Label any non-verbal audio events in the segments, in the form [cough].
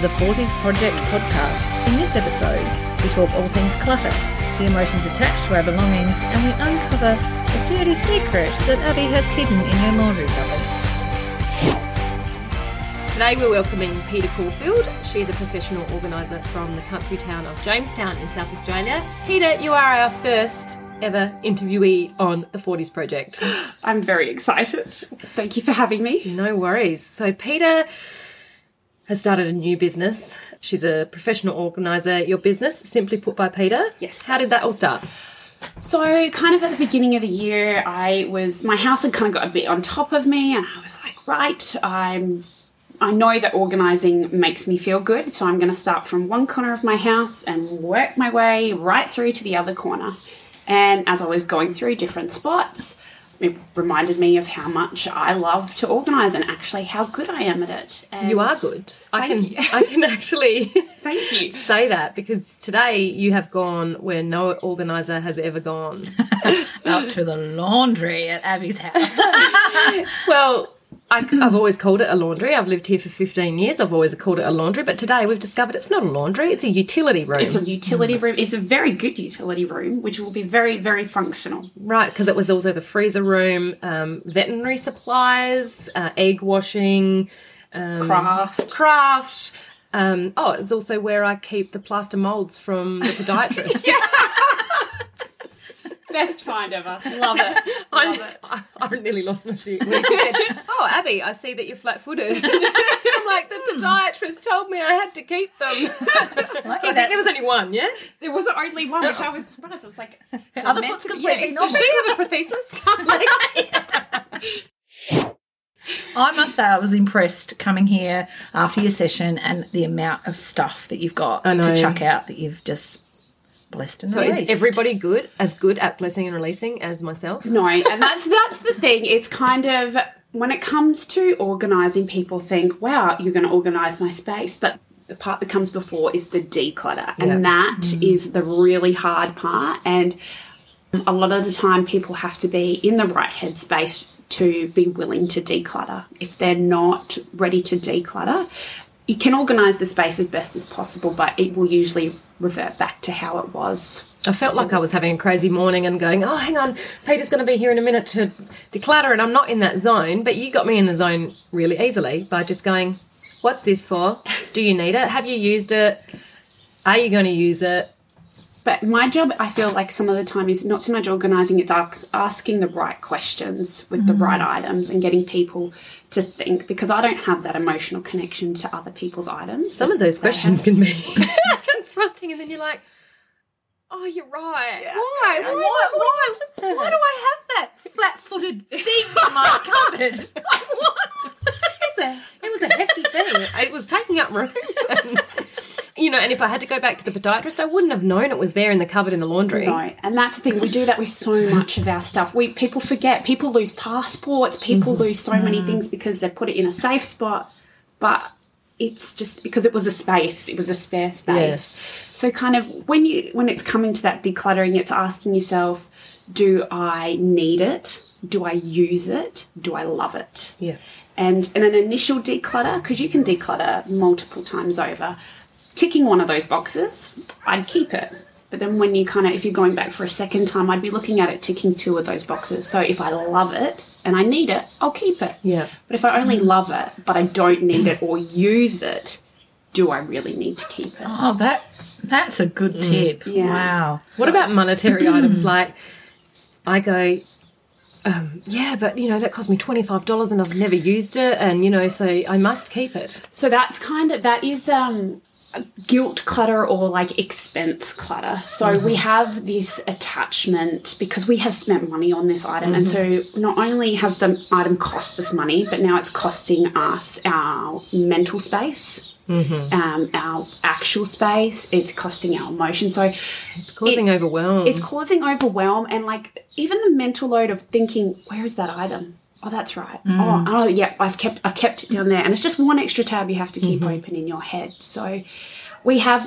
Welcome to the 40s Project podcast. In this episode, we talk all things clutter, the emotions attached to our belongings, and we uncover a dirty secret that Abbie has hidden in her laundry cupboard. Today we're welcoming Peta Caulfield. She's a professional organiser from the country town of Jamestown in South Australia. Peta, you are our first ever interviewee on the 40s Project. [gasps] I'm very excited. Thank you for having me. No worries. So, Peta has started a new business. She's a professional organiser. Your business, Simply Put by Peta. Yes. How did that all start? So, kind of at the beginning of the year, I was my house had kind of got a bit on top of me, and I was like, right, I'm. I know that organising makes me feel good, so I'm going to start from one corner of my house and work my way right through to the other corner. And as I was going through different spots, it reminded me of how much I love to organise and actually how good I am at it. And You are good. I can you. I can actually [laughs] Thank you. [laughs] say that because today you have gone where no organiser has ever gone. [laughs] Up to the laundry at Abbie's house. Well, I, have always called it a laundry. I've lived here for 15 years. I've always called it a laundry, but today we've discovered it's not a laundry, it's a utility room. It's a utility room. It's a very good utility room, which will be very, very functional. right, because it was also the freezer room, um, veterinary supplies, uh, egg washing, um, Craft. craft. Um, oh, it's also where I keep the plaster molds from the podiatrist. [laughs] [laughs] Best find ever. Love it. [laughs] Love I, it. I, I nearly lost my shit when she said, [laughs] "Oh, Abbie, I see that you're flat-footed." [laughs] I'm like, the podiatrist told me I had to keep them. I think there was only one, yeah. There was only one, which I was surprised. I was like, Other meant foot's to completely yeah, normal. Does she have a prosthesis? I must say, I was impressed coming here after your session and the amount of stuff that you've got to chuck out that you've just blessed and so released. is everybody good, as good at blessing and releasing as myself? No, and that's that's the thing. It's kind of when it comes to organising, people think, "Wow, you're going to organise my space," but the part that comes before is the declutter, Yeah. and that is the really hard part. And a lot of the time, people have to be in the right headspace to be willing to declutter. If they're not ready to declutter, you can organise the space as best as possible, but it will usually revert back to how it was I felt like I was having a crazy morning and going, oh, hang on, Peta's going to be here in a minute to declutter, and I'm not in that zone. But you got me in the zone really easily by just going, what's this for? Do you need it? Have you used it? Are you going to use it? But my job, I feel like some of the time is not so much organising, it's asking the right questions with the right mm. items and getting people to think because I don't have that emotional connection to other people's items. Some of those questions can be [laughs] confronting, and then you're like, oh, you're right. Why? Why? Why, why, why do I have that? flat-footed thing in my [laughs] cupboard? [laughs] It's a, it was a hefty thing. It was taking up room. You know, and if I had to go back to the podiatrist, I wouldn't have known it was there in the cupboard in the laundry. No, and that's the thing. We do that with so much of our stuff. We people forget. People lose passports. People Mm-hmm. lose so many things because they put it in a safe spot. But it's just because it was a space. It was a spare space. Yes. So kind of when you when it's coming to that decluttering, it's asking yourself, do I need it? Do I use it? Do I love it? Yeah. And in an initial declutter, because you can declutter multiple times over, ticking one of those boxes, I'd keep it. But then when you kind of, if you're going back for a second time, I'd be looking at it ticking two of those boxes. So if I love it and I need it, I'll keep it. Yeah. But if I only love it, but I don't need it or use it, do I really need to keep it? Oh, that that's a good tip. Yeah. Wow. What about monetary [clears throat] items? Like, I go, um, yeah, but you know that cost me twenty five dollars and I've never used it, and you know, so I must keep it. So that's kind of that is um guilt clutter or like expense clutter. So mm-hmm. we have this attachment because we have spent money on this item and so mm-hmm. not only has the item cost us money, but now it's costing us our mental space. Mm-hmm. Um, our actual space, it's costing our emotion. So It's causing overwhelm. it's causing overwhelm and like even the mental load of thinking, where is that item? Oh, that's right. Mm. Oh, oh, yeah, I've kept I've kept it down there, and it's just one extra tab you have to keep mm-hmm. open in your head. So we have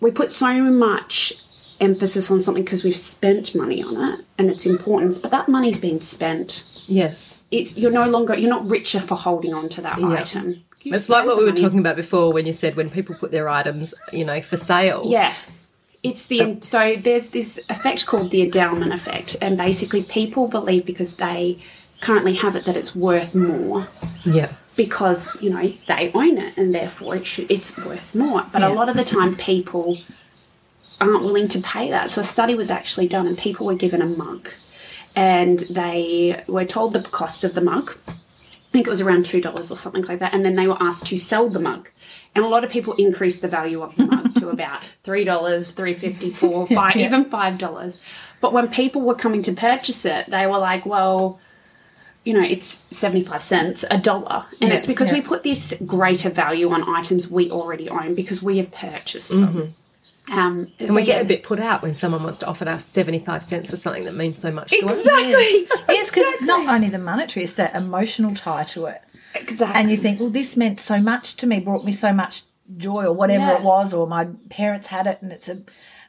we put so much emphasis on something because we've spent money on it and it's important, but that money's been spent. yes. It's you're no longer you're not richer for holding on to that Yeah. item. You It's like what we were money. talking about before when you said when people put their items, you know, for sale. Yeah. It's the so there's this effect called the endowment effect, and basically people believe because they currently have it that it's worth more Yeah. because you know they own it and therefore it should, it's worth more. But a lot of the time people aren't willing to pay that. So a study was actually done, and people were given a mug, and they were told the cost of the mug. I think it was around two dollars or something like that, and then they were asked to sell the mug. And a lot of people increased the value of the mug to [laughs] about three dollars, three fifty, four, five, even five dollars. But when people were coming to purchase it, they were like, "Well, you know, it's 75 cents, a dollar. And Yeah, it's because yeah. we put this greater value on items we already own because we have purchased them. Um, And we get a bit put out when someone wants to offer us 75 cents for something that means so much to us. Exactly. Yes, [laughs] because not only the monetary, it's that emotional tie to it. Exactly. And you think, well, this meant so much to me, brought me so much joy, or whatever Yeah. it was, or my parents had it, and it's a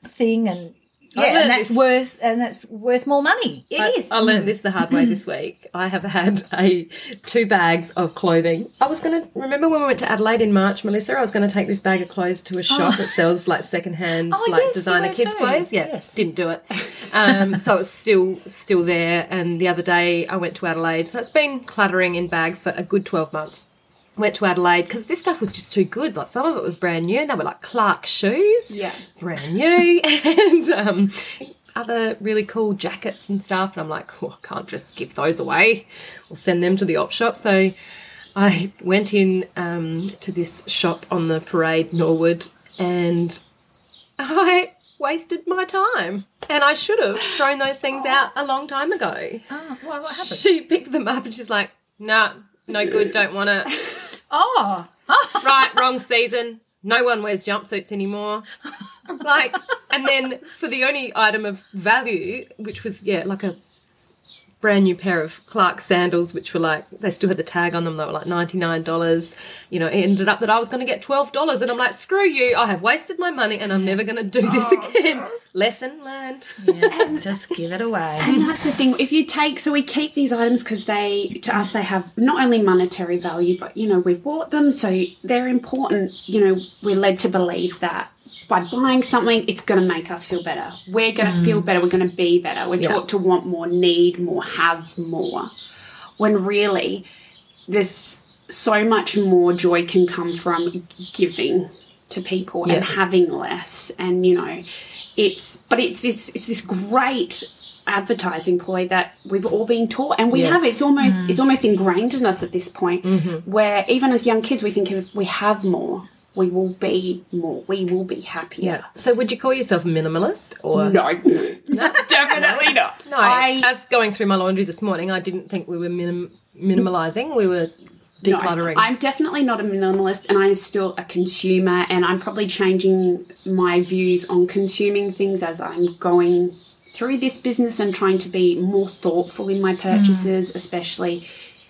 thing, and yeah, and that's this- worth and that's worth more money. It I, is. I learned this the hard way this week. I have had a two bags of clothing. I was going to remember when we went to Adelaide in March, Melissa. I was going to take this bag of clothes to a shop that sells like secondhand, Oh, like yes, designer kids too. clothes. Yeah, Yes. didn't do it. Um, so it's still still there. And the other day I went to Adelaide. So it's been cluttering in bags for a good twelve months. Went to Adelaide because this stuff was just too good. Like some of it was brand new. And they were like Clark shoes Yeah. brand new [laughs] and um, other really cool jackets and stuff. And I'm like, oh, I can't just give those away or send them to the op shop. So I went in um, to this shop on the parade, Norwood, and I wasted my time. And I should have thrown those things out a long time ago. Oh, what, what happened? She picked them up and she's like, nah, no good, don't want it. [laughs] Oh, [laughs] right, wrong season. No one wears jumpsuits anymore. Like, and then for the only item of value, which was, yeah, like a brand new pair of Clark sandals, which were like, they still had the tag on them, they were like $99. You know, it ended up that I was going to get $12. And I'm like, screw you, I have wasted my money and I'm never going to do this oh, again. Lesson learned. yeah, [laughs] just give it away. And that's the thing. If you take, so we keep these items because they, to us, they have not only monetary value, but you know, we've bought them, so they're important. You know, we're led to believe that by buying something, it's going to make us feel better. We're going to feel better. We're going to be better. We're Yeah. taught to want more, need more, have more. When really, there's so much more joy can come from giving to people Yeah. and having less and you know it's but it's it's it's this great advertising ploy that we've all been taught and we Yes. have it's almost it's almost ingrained in us at this point Mm-hmm. where even as young kids we think if we have more we will be more we will be happier Yeah. So would you call yourself a minimalist or? no [laughs] definitely not No, I, as going through my laundry this morning, I didn't think we were minim- minimalising. We were No, decluttering. I'm definitely not a minimalist and I'm still a consumer and I'm probably changing my views on consuming things as I'm going through this business and trying to be more thoughtful in my hmm. purchases, especially,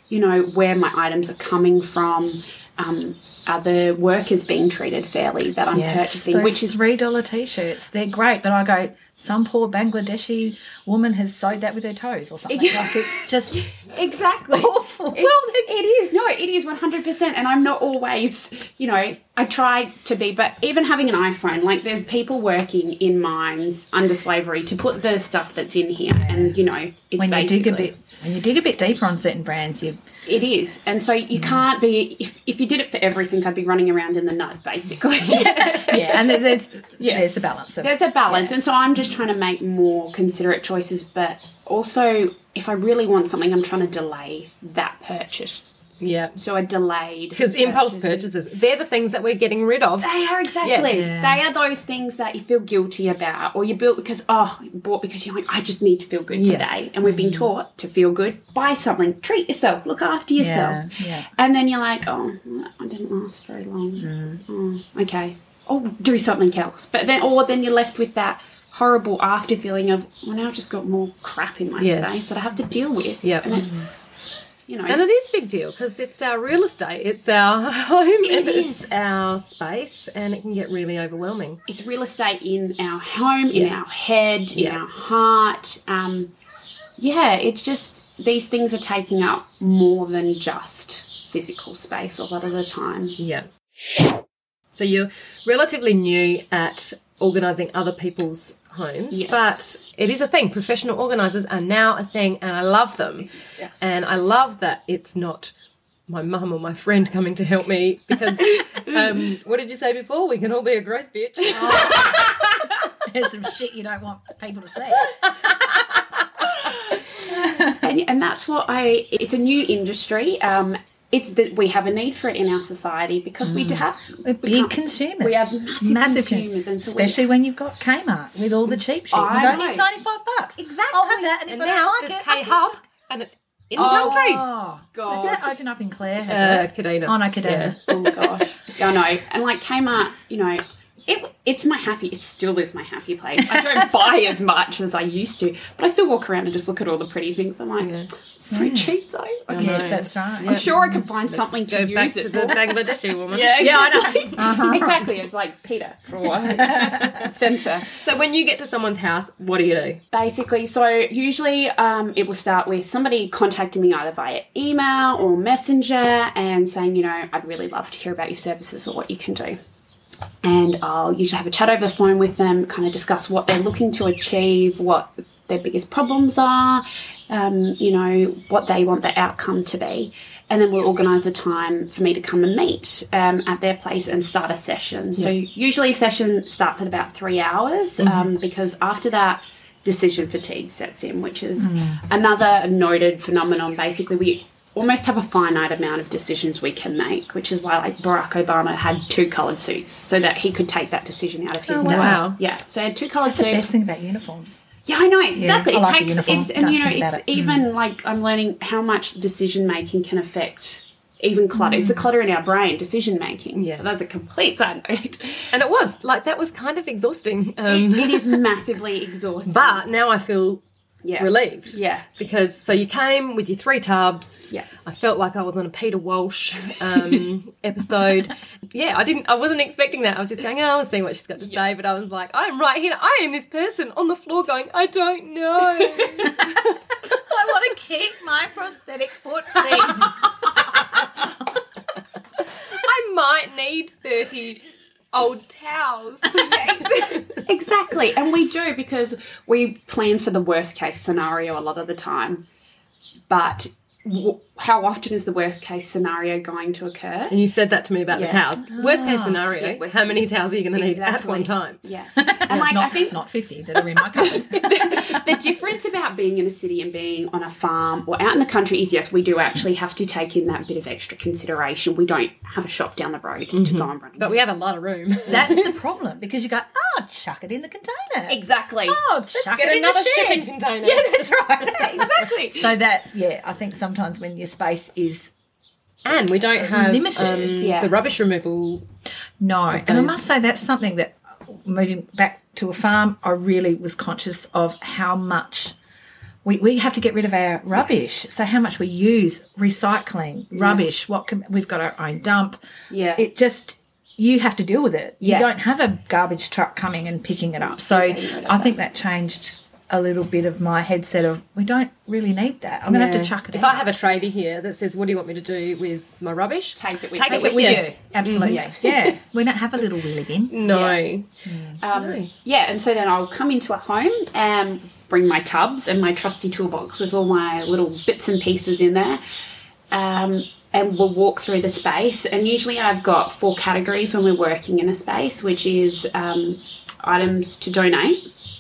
you know, where my items are coming from. Um, are the workers being treated fairly that I'm purchasing, those which is three dollar t-shirts. They're great, but I go. Some poor Bangladeshi woman has sewed that with her toes or something. [laughs] like it's just exactly [laughs] awful. Well, it is. No, it is 100%. And I'm not always, you know, I try to be, but even having an iPhone, like there's people working in mines under slavery to put the stuff that's in here. And, you know, it's when you dig a bit when you dig a bit deeper on certain brands, you It is. And so you can't be, if, if you did it for everything, I'd be running around in the nut, basically. [laughs] yeah, and there's Yeah. there's the balance of There's a balance. And so I'm just trying to make more considerate choices, but also if I really want something, I'm trying to delay that purchase. yeah. So I delayed. Because impulse purchases, they're the things that we're getting rid of. They are exactly. Yes. Yeah. They are those things that you feel guilty about, or you built because oh, bought because you're like, I just need to feel good Yes. today, and we've been mm. taught to feel good. Buy something, treat yourself, look after yourself, Yeah, yeah. and then you're like, oh, I didn't last very long. Mm. Oh, okay, oh, do something else. But then, or then you're left with that horrible after feeling of, well, now I've just got more crap in my Yes. space that I have to deal with. Yep. and it's you know, And it is a big deal because it's our real estate, it's our [laughs] home, It and it's is. our space, and it can get really overwhelming. it's real estate in our home, in Yeah. our head, in Yeah. our heart. Um, yeah, it's just these things are taking up more than just physical space a lot of the time. Yeah. So you're relatively new at organising other people's homes, Yes. but it is a thing. Professional organisers are now a thing, and I love them. Yes. And I love that it's not my mum or my friend coming to help me because, [laughs] um, what did you say before? We can all be a gross bitch. [laughs] There's some shit you don't want people to see. [laughs] and, and that's what I. It's a new industry. Um, it's that we have a need for it in our society because we do have We're we big can't- consumers. We have massive, consumers, and so we- especially when you've got Kmart with all the cheap shit. I you go, know. it's only five bucks. Exactly. I'll have that, and, and if I now don't like it, K I'll Hub, and it's in the country. Oh, God. Is that open up in Clare? Uh, Has? Kadina. Oh no, Kadina. Oh my gosh. I know. And like Kmart, you know, it, it's my happy, it still is my happy place. I don't [laughs] buy as much as I used to, but I still walk around and just look at all the pretty things. I'm like, so cheap though. I just- that's right. I'm sure I could find something to use back it to the. Bangladeshi woman. Yeah, [laughs] Yeah, I know. [laughs] exactly. It's like Peter, drawer, center. So when you get to someone's house, what do you do? Basically, so usually um, it will start with somebody contacting me either via email or messenger and saying, you know, I'd really love to hear about your services or what you can do. And I'll usually have a chat over the phone with them, kind of discuss what they're looking to achieve, what their biggest problems are, um, you know, what they want the outcome to be. And then we'll organise a time for me to come and meet um, at their place and start a session. So usually a session starts at about three hours um, because after that, decision fatigue sets in, which is another noted phenomenon. Basically, we almost have a finite amount of decisions we can make, which is why like Barack Obama had two coloured suits so that he could take that decision out of his Oh, day. wow. Yeah, so he had two coloured suits The best thing about uniforms. Yeah, I know exactly. I it like the takes it's and Don't you know it's it. Mm. even like I'm learning how much decision making can affect even clutter. It's the clutter in our brain, decision making. Yes. That's a complete side note. [laughs] And it was like that was kind of exhausting. Um, it is [laughs] massively exhausting. but now I feel yeah. relieved. Yeah. Because so you came with your three tubs. Yeah. I felt like I was on a Peter Walsh um, [laughs] episode. Yeah, I didn't. I wasn't expecting that. I was just going, oh, I'll see what she's got to say. But I was like, I'm right here. I am this person on the floor going, I don't know. [laughs] I want to keep my prosthetic foot thing. [laughs] I might need thirty old towels. [laughs] Exactly. And we do because we plan for the worst case scenario a lot of the time. But w- how often is the worst case scenario going to occur? And you said that to me about Yeah. the towels. Worst case ah. scenario, Yeah, worst how case- many towels are you going to need at one time? Yeah. [laughs] And like not, I think not 50 that are in my cupboard. [laughs] the difference about being in a city and being on a farm or out in the country is yes, we do actually have to take in that bit of extra consideration. We don't have a shop down the road to go mm-hmm. and run. But we have a lot of room. [laughs] That's the problem because you go, oh, chuck it in the container. exactly. Oh, chuck Get it in another the shed. shipping container. Yeah, that's right. exactly. So that, yeah, I think sometimes when your space is And we don't have Limited. um, Yeah. the rubbish removal. no, and I must say that's something that moving back to a farm, I really was conscious of how much we, we have to get rid of our rubbish. So how much we use recycling rubbish. What can, we've got our own dump. Yeah. It just you have to deal with it. Yeah. You don't have a garbage truck coming and picking it up. So getting rid of I think that changed a little bit of my headset of we don't really need that. I'm gonna have to chuck it If out. I have a tradie here that says, "What do you want me to do with my rubbish?" Take it with Take you. it with with you. you. Absolutely. Yeah. We don't have a little wheel again. [laughs] No. Um, yeah, and so then I'll come into a home and bring my tubs and my trusty toolbox with all my little bits and pieces in there. Um, and we'll walk through the space. And usually I've got four categories when we're working in a space, which is um, items to donate,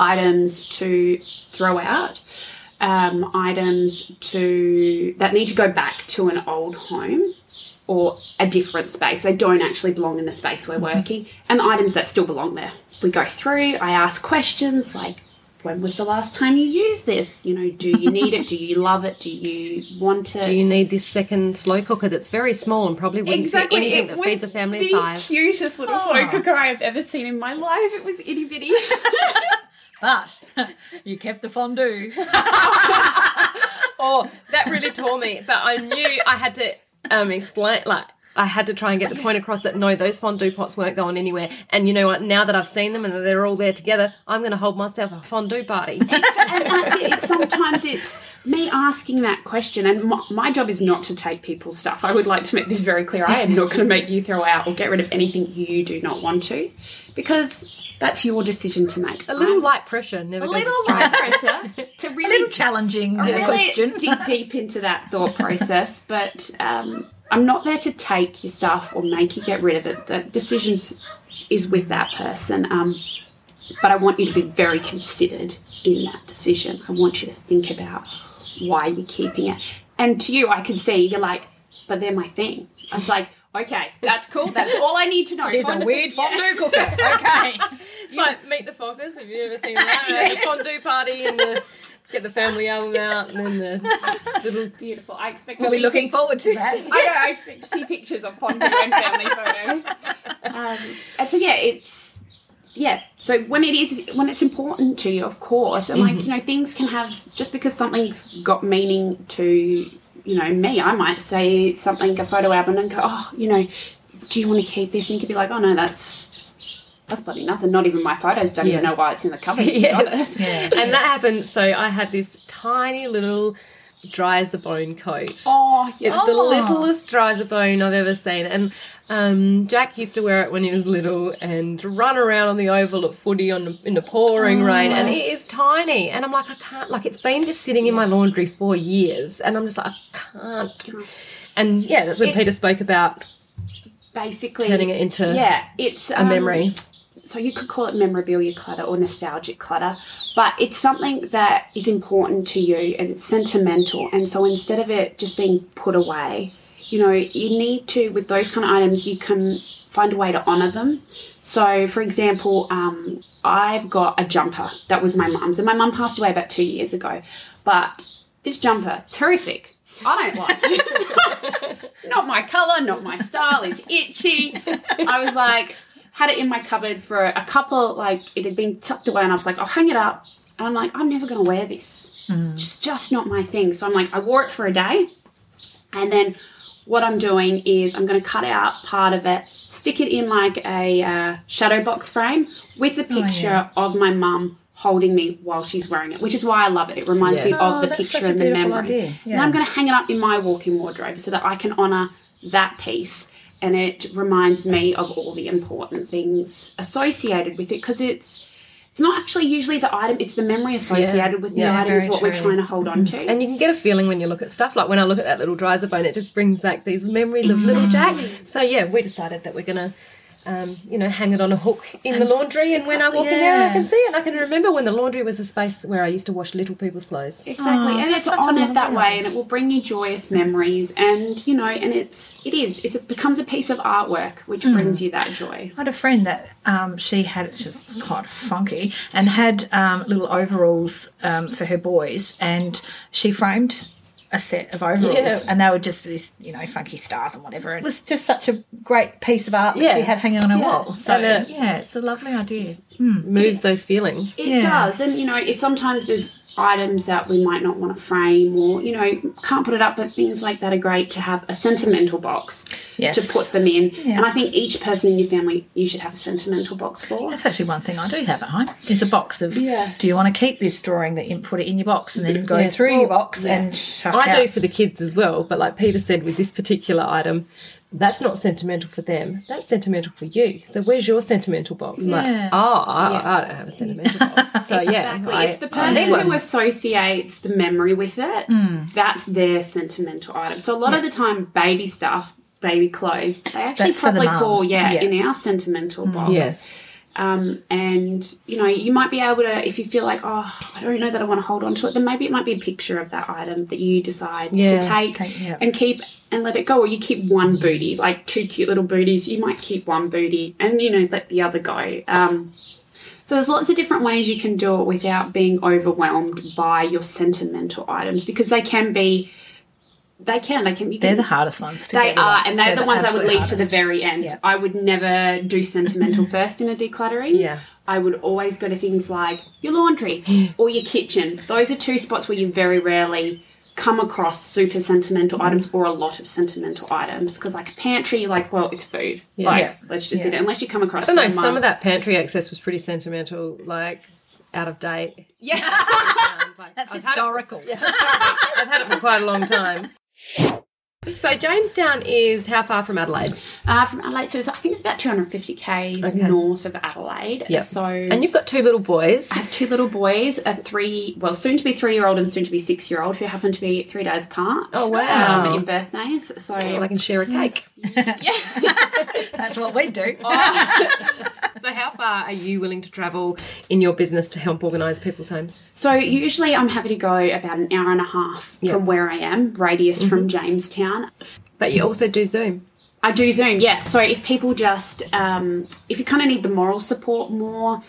items to throw out, um, items to that need to go back to an old home or a different space. They don't actually belong in the space we're working, and the items that still belong there. We go through, I ask questions like, when was the last time you used this? You know, do you need it? Do you [laughs] love it? Do you want it? Do you need this second slow cooker that's very small and probably wouldn't fit anything that feeds a family of five? cutest little slow cooker I have ever seen in my life. It was itty bitty. [laughs] But [laughs] you kept the fondue. [laughs] Oh, that really tore me. But I knew I had to um, explain, like, I had to try and get the point across that no, those fondue pots weren't going anywhere. And you know what? Now that I've seen them and they're all there together, I'm going to hold myself a fondue party. and that's it. It's, sometimes it's me asking that question, and my, my, job is not to take people's stuff. I would like to make this very clear. I am not going to make you throw out or get rid of anything you do not want to, because that's your decision to make. A little I'm, light pressure never a goes little light pressure [laughs] to really [laughs] challenging really question. dig deep into that thought process, [laughs] but. Um, I'm not there to take your stuff or make you get rid of it. The decisions is with that person. Um, but I want you to be very considered in that decision. I want you to think about why you're keeping it. And to you, I can see you're like, but they're my thing. I was like, okay, that's cool. That's all I need to know. She's fondue, a weird fondue cooker. [laughs] Okay. it's like Meet the Fockers. Have you ever seen that? [laughs] the fondue party and the get the family album out and then the [laughs] little beautiful. I expect. We'll be looking pic- forward to that. I know. I expect to see pictures of fondue and family photos. Um, and so yeah, it's yeah. So when it is when it's important to you, of course, and like mm-hmm. you know, things can have just because something's got meaning to you know me. I might say something a photo album and go, oh, you know, do you want to keep this? And you could be like, oh no, that's that's bloody nothing. Not even my photos don't yeah. even know why it's in the cupboard. [laughs] yes. Yeah. And that happened. So I had this tiny little Driza-Bone coat. Oh, yes. It's the littlest Driza-Bone I've ever seen. And um, Jack used to wear it when he was little and run around on the oval at footy on the, in the pouring oh, rain. And it is tiny. And I'm like, I can't, like, it's been just sitting in my laundry for years. And I'm just like, I can't. And yeah, that's when it's, Peta spoke about basically turning it into yeah, it's a um, memory so you could call it memorabilia clutter or nostalgic clutter, but it's something that is important to you and it's sentimental. And so instead of it just being put away, you know, you need to, with those kind of items, you can find a way to honour them. So, for example, um, I've got a jumper that was my mum's, and my mum passed away about two years ago. But this jumper, it's horrific. I don't like it. [laughs] not my colour, not my style. It's itchy. I was like, had it in my cupboard for a couple, like it had been tucked away, and I was like, I'll hang it up. And I'm like, I'm never going to wear this. Mm. It's just not my thing. So I'm like, I wore it for a day. And then what I'm doing is I'm going to cut out part of it, stick it in like a uh, shadow box frame with a picture oh, yeah. of my mum holding me while she's wearing it, which is why I love it. It reminds yeah. me oh, of the picture and the memory. Yeah. And I'm going to hang it up in my walk-in wardrobe so that I can honour that piece and it reminds me of all the important things associated with it because it's it's not actually usually the item it's the memory associated yeah. with the yeah, item is what true. we're trying to hold on to and you can get a feeling when you look at stuff like when i look at that little dry bone it just brings back these memories exactly. of little jack mm. so yeah we decided that we're gonna um, you know, hang it on a hook in and the laundry, and when I walk yeah. in there, I can see it. I can remember when the laundry was a space where I used to wash little people's clothes. Exactly, oh, and it's honoured that way, and it will bring you joyous memories, and you know, and it's it is it's, it becomes a piece of artwork which mm. brings you that joy. I had a friend that um, she had it's just quite funky and had um, little overalls um, for her boys, and she framed a set of overalls, yeah. and they were just these, you know, funky stars and whatever. It was just such a great piece of art that yeah. she had hanging on her yeah. wall. So it, yeah, it's a lovely idea. Mm. Moves it, those feelings. It does, and you know, it sometimes there's items that we might not want to frame or you know can't put it up but things like that are great to have a sentimental box yes. to put them in yeah. and i think each person in your family you should have a sentimental box for that's actually one thing i do have at home is a box of yeah. do you want to keep this drawing that you put it in your box and then go yes. through well, your box yeah. and i out. do for the kids as well but like peta said with this particular item that's not sentimental for them. That's sentimental for you. So where's your sentimental box? Yeah. Like, oh, I, yeah. I, don't have a sentimental box. [laughs] So yeah, exactly. I, it's the person who associates the memory with it. Mm. That's their sentimental item. So a lot yeah. of the time, baby stuff, baby clothes, they actually that's probably the fall, yeah, yeah, in our sentimental mm. box. Yes. Um, and you know, you might be able to, if you feel like, oh, I don't know that I want to hold on to it, then maybe it might be a picture of that item that you decide yeah, to take, take yeah. and keep and let it go. Or you keep one booty, like two cute little booties. You might keep one booty and you know let the other go. Um, so there's lots of different ways you can do it without being overwhelmed by your sentimental items because they can be they can. They can. they're the hardest ones. To they are, and they're, they're the, the, ones I would leave hardest. to the very end. Yeah. I would never do sentimental [clears throat] first in a decluttering. Yeah. I would always go to things like your laundry or your kitchen. Those are two spots where you very rarely come across super sentimental mm. items or a lot of sentimental items because like a pantry like well it's food like Yeah. let's just Yeah. do it unless you come across I don't know. Some of that pantry access was pretty sentimental, like out of date. yeah [laughs] um, Like, That's I've had it- [laughs] historical. I've had it for quite a long time you so Jamestown is how far from Adelaide? uh, from Adelaide so it's, I think it's about 250 k's Okay. north of Adelaide Yep. so And you've got two little boys. I have two little boys, a three, well, soon to be three year old and soon to be six year old, who happen to be three days apart. Oh, wow. Um, in birthdays. So, Well, I can share a cake. Yes, [laughs] that's what we do. [laughs] So how far are you willing to travel in your business to help organise people's homes? so usually I'm happy to go about an hour and a half from where I am, radius from Jamestown. But you also do Zoom. I do Zoom, yes. So if people just, um, if you kind of need the moral support more,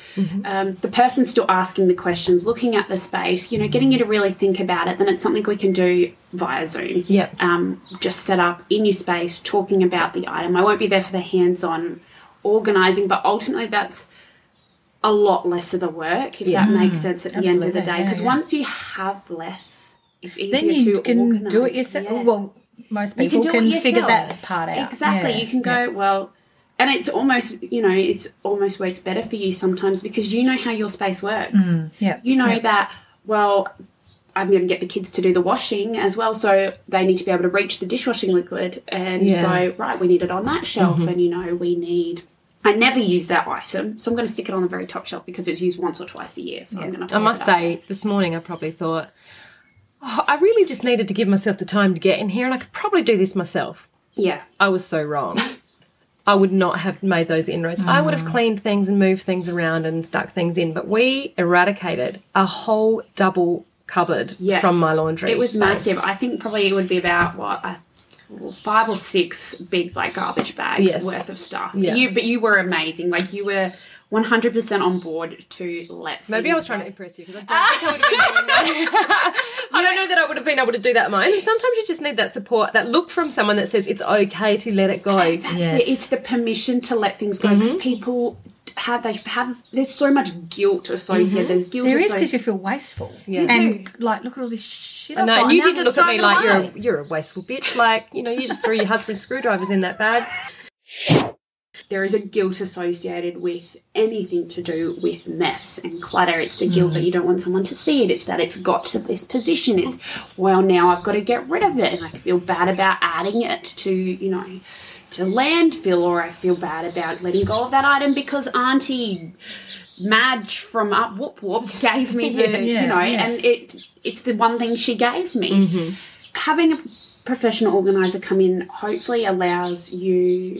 um, the person still asking the questions, looking at the space, you know, getting you to really think about it, then it's something we can do via Zoom. Yep. Um, just set up in your space, talking about the item. I won't be there for the hands-on organising, but ultimately that's a lot less of the work, if Yes. that makes sense at the end of the Absolutely, day. yeah, Because yeah. once you have less, it's easier then you to can organise. do it yourself. Yeah. Well, most people can can, do it figure that part out. Exactly. Yeah, You can go, well, and it's almost, you know, it's almost works better for you sometimes because you know how your space works. Mm, Yeah. You know yeah. that, well, I'm going to get the kids to do the washing as well, so they need to be able to reach the dishwashing liquid. And Yeah. so, right, we need it on that shelf, Mm-hmm. and you know, we need. I never use that item, so I'm going to stick it on the very top shelf because it's used once or twice a year. So I'm going to. I must say, this morning I probably thought, oh, I really just needed to give myself the time to get in here and I could probably do this myself. yeah, I was so wrong. I would not have made those inroads. I would have mm. cleaned things and moved things around and stuck things in, but we eradicated a whole double cupboard yes. from my laundry. It was space. massive. I think probably it would be about what a, well, five or six big like garbage bags Yes. worth of stuff. Yeah. You, but you were amazing. Like you were. 100% on board to let Maybe I things was trying to impress you because I don't think I would have been doing that. [laughs] I don't know that I would have been able to do that mine. And sometimes you just need that support, that look from someone that says it's okay to let it go. That's Yes. it. It's the permission to let things go Mm-hmm. because people have they have there's so much guilt associated. There's guilt There is because you feel wasteful. Yeah. You And like, look at all this shit. I know, and you didn't look at me like you're a, you're a wasteful bitch. Like, you know, you just threw your husband's screwdrivers in that bag. [laughs] there is a guilt associated with anything to do with mess and clutter. It's the guilt that mm. you don't want someone to see it. It's that it's got to this position. It's well now I've got to get rid of it, and I feel bad about adding it to you know to landfill, or I feel bad about letting go of that item because Auntie Madge from Up Whoop Whoop [laughs] gave me the Yeah, you know, yeah. and it it's the one thing she gave me. Mm-hmm. Having a professional organizer come in hopefully allows you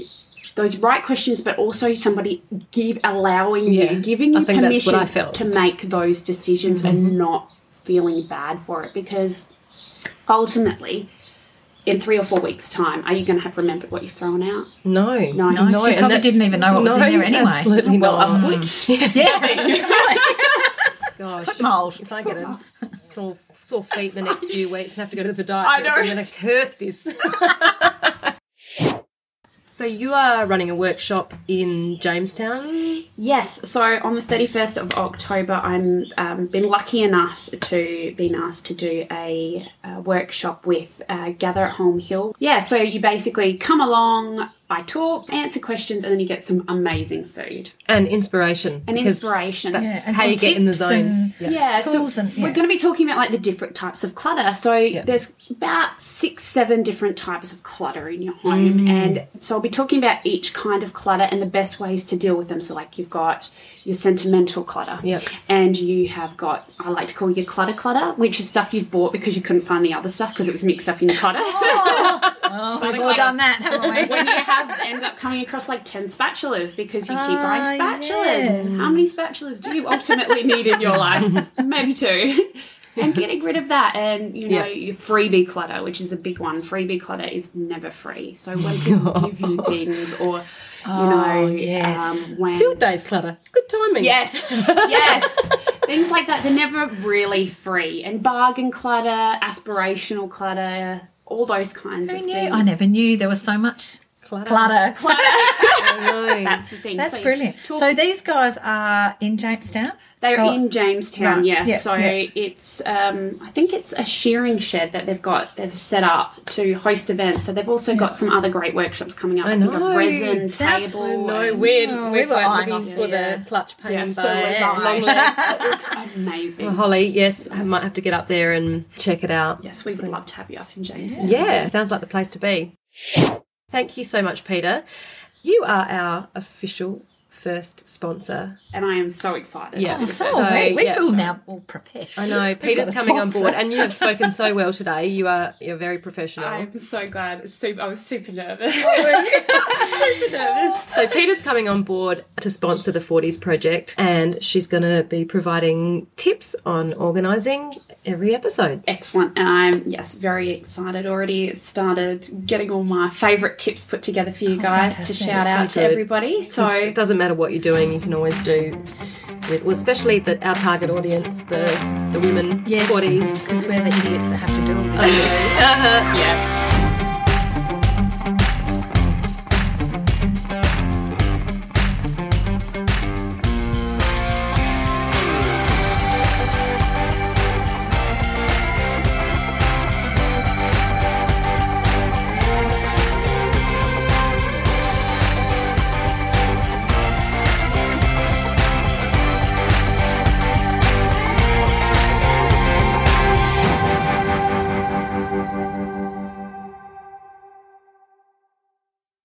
those right questions, but also somebody give allowing Yeah, you, giving I you think that's permission what I felt. to make those decisions and mm-hmm. not feeling bad for it because ultimately in three or four weeks time are you going to have remembered what you've thrown out No. No, No, she and probably that's- didn't even know what was in there anyway. Absolutely well not. a foot Yeah. [laughs] [laughs] Gosh. Mold. If I get a sore, sore feet the next few weeks and have to go to the podiatrist, I know. I'm going to curse this. [laughs] so you are running a workshop in Jamestown. Yes, so on the 31st of October, I'm um, been lucky enough to been asked to do a, uh workshop with uh, Gather at Home Hill. Yeah, so you basically come along, I talk, answer questions, and then you get some amazing food. And inspiration. And inspiration. That's Yeah, and how you get in the zone. and- Yeah. Yeah, Tools so and- yeah. we're going to be talking about like the different types of clutter. So there's about six, seven different types of clutter in your home, Mm. and so I'll be talking about each kind of clutter and the best ways to deal with them. So like you've got your sentimental clutter, Yep. and you have got I like to call your clutter clutter, which is stuff you've bought because you couldn't find the other stuff because it was mixed up in your clutter. Oh, [laughs] we've all done that, haven't we? when you have [laughs] end up coming across like 10 spatulas because you keep buying Ah, spatulas. yes. How many spatulas do you ultimately need in your life? [laughs] Maybe two. And getting rid of that and you know Yeah. your freebie clutter, which is a big one. Freebie clutter is never free. So when people [laughs] give you things or you know Oh, yes. um, when Field days clutter. Good timing. Yes, yes. Things like that, they're never really free. And bargain clutter, aspirational clutter, all those kinds Who of knew? things. I never knew there was so much Clutter. clutter. [laughs] know. That's the thing. That's So brilliant. talk- so these guys are in Jamestown. They're Oh, in Jamestown, right. yeah. Yeah, So yeah. it's, um, I think it's a shearing shed that they've got, they've set up to host events. So they've also got some other great workshops coming up. I, think know. a resin South- table. No, and- we're, Oh, we're we were eyeing looking off for the, the clutch painting Yeah, so by was long [laughs] leg. It looks amazing. Well, Holly, yes, I might have to get up there and check it out. yes, we would love to have you up in Jamestown. Yeah, sounds like the place to be. Thank you so much, Peta. You are our official first sponsor. And I am so excited. Yeah. Because- So, So, we, we yeah. feel now all professional. I know We've Peta's got coming on board, and you have spoken so [laughs] well today. You are you're very professional. I'm so glad. Super, I was super nervous. [laughs] super nervous. So Peta's coming on board to sponsor the 40s project, and she's going to be providing tips on organising every episode. Excellent. And I'm, yes, very excited already. Started getting all my favourite tips put together for you oh, guys to shout out So to everybody. So, it doesn't matter what you're doing, you can always do with, well, especially the, our target audience, the the women, Yes, 40s. because we're the idiots that have to do all this. [laughs] Uh-huh. yeah.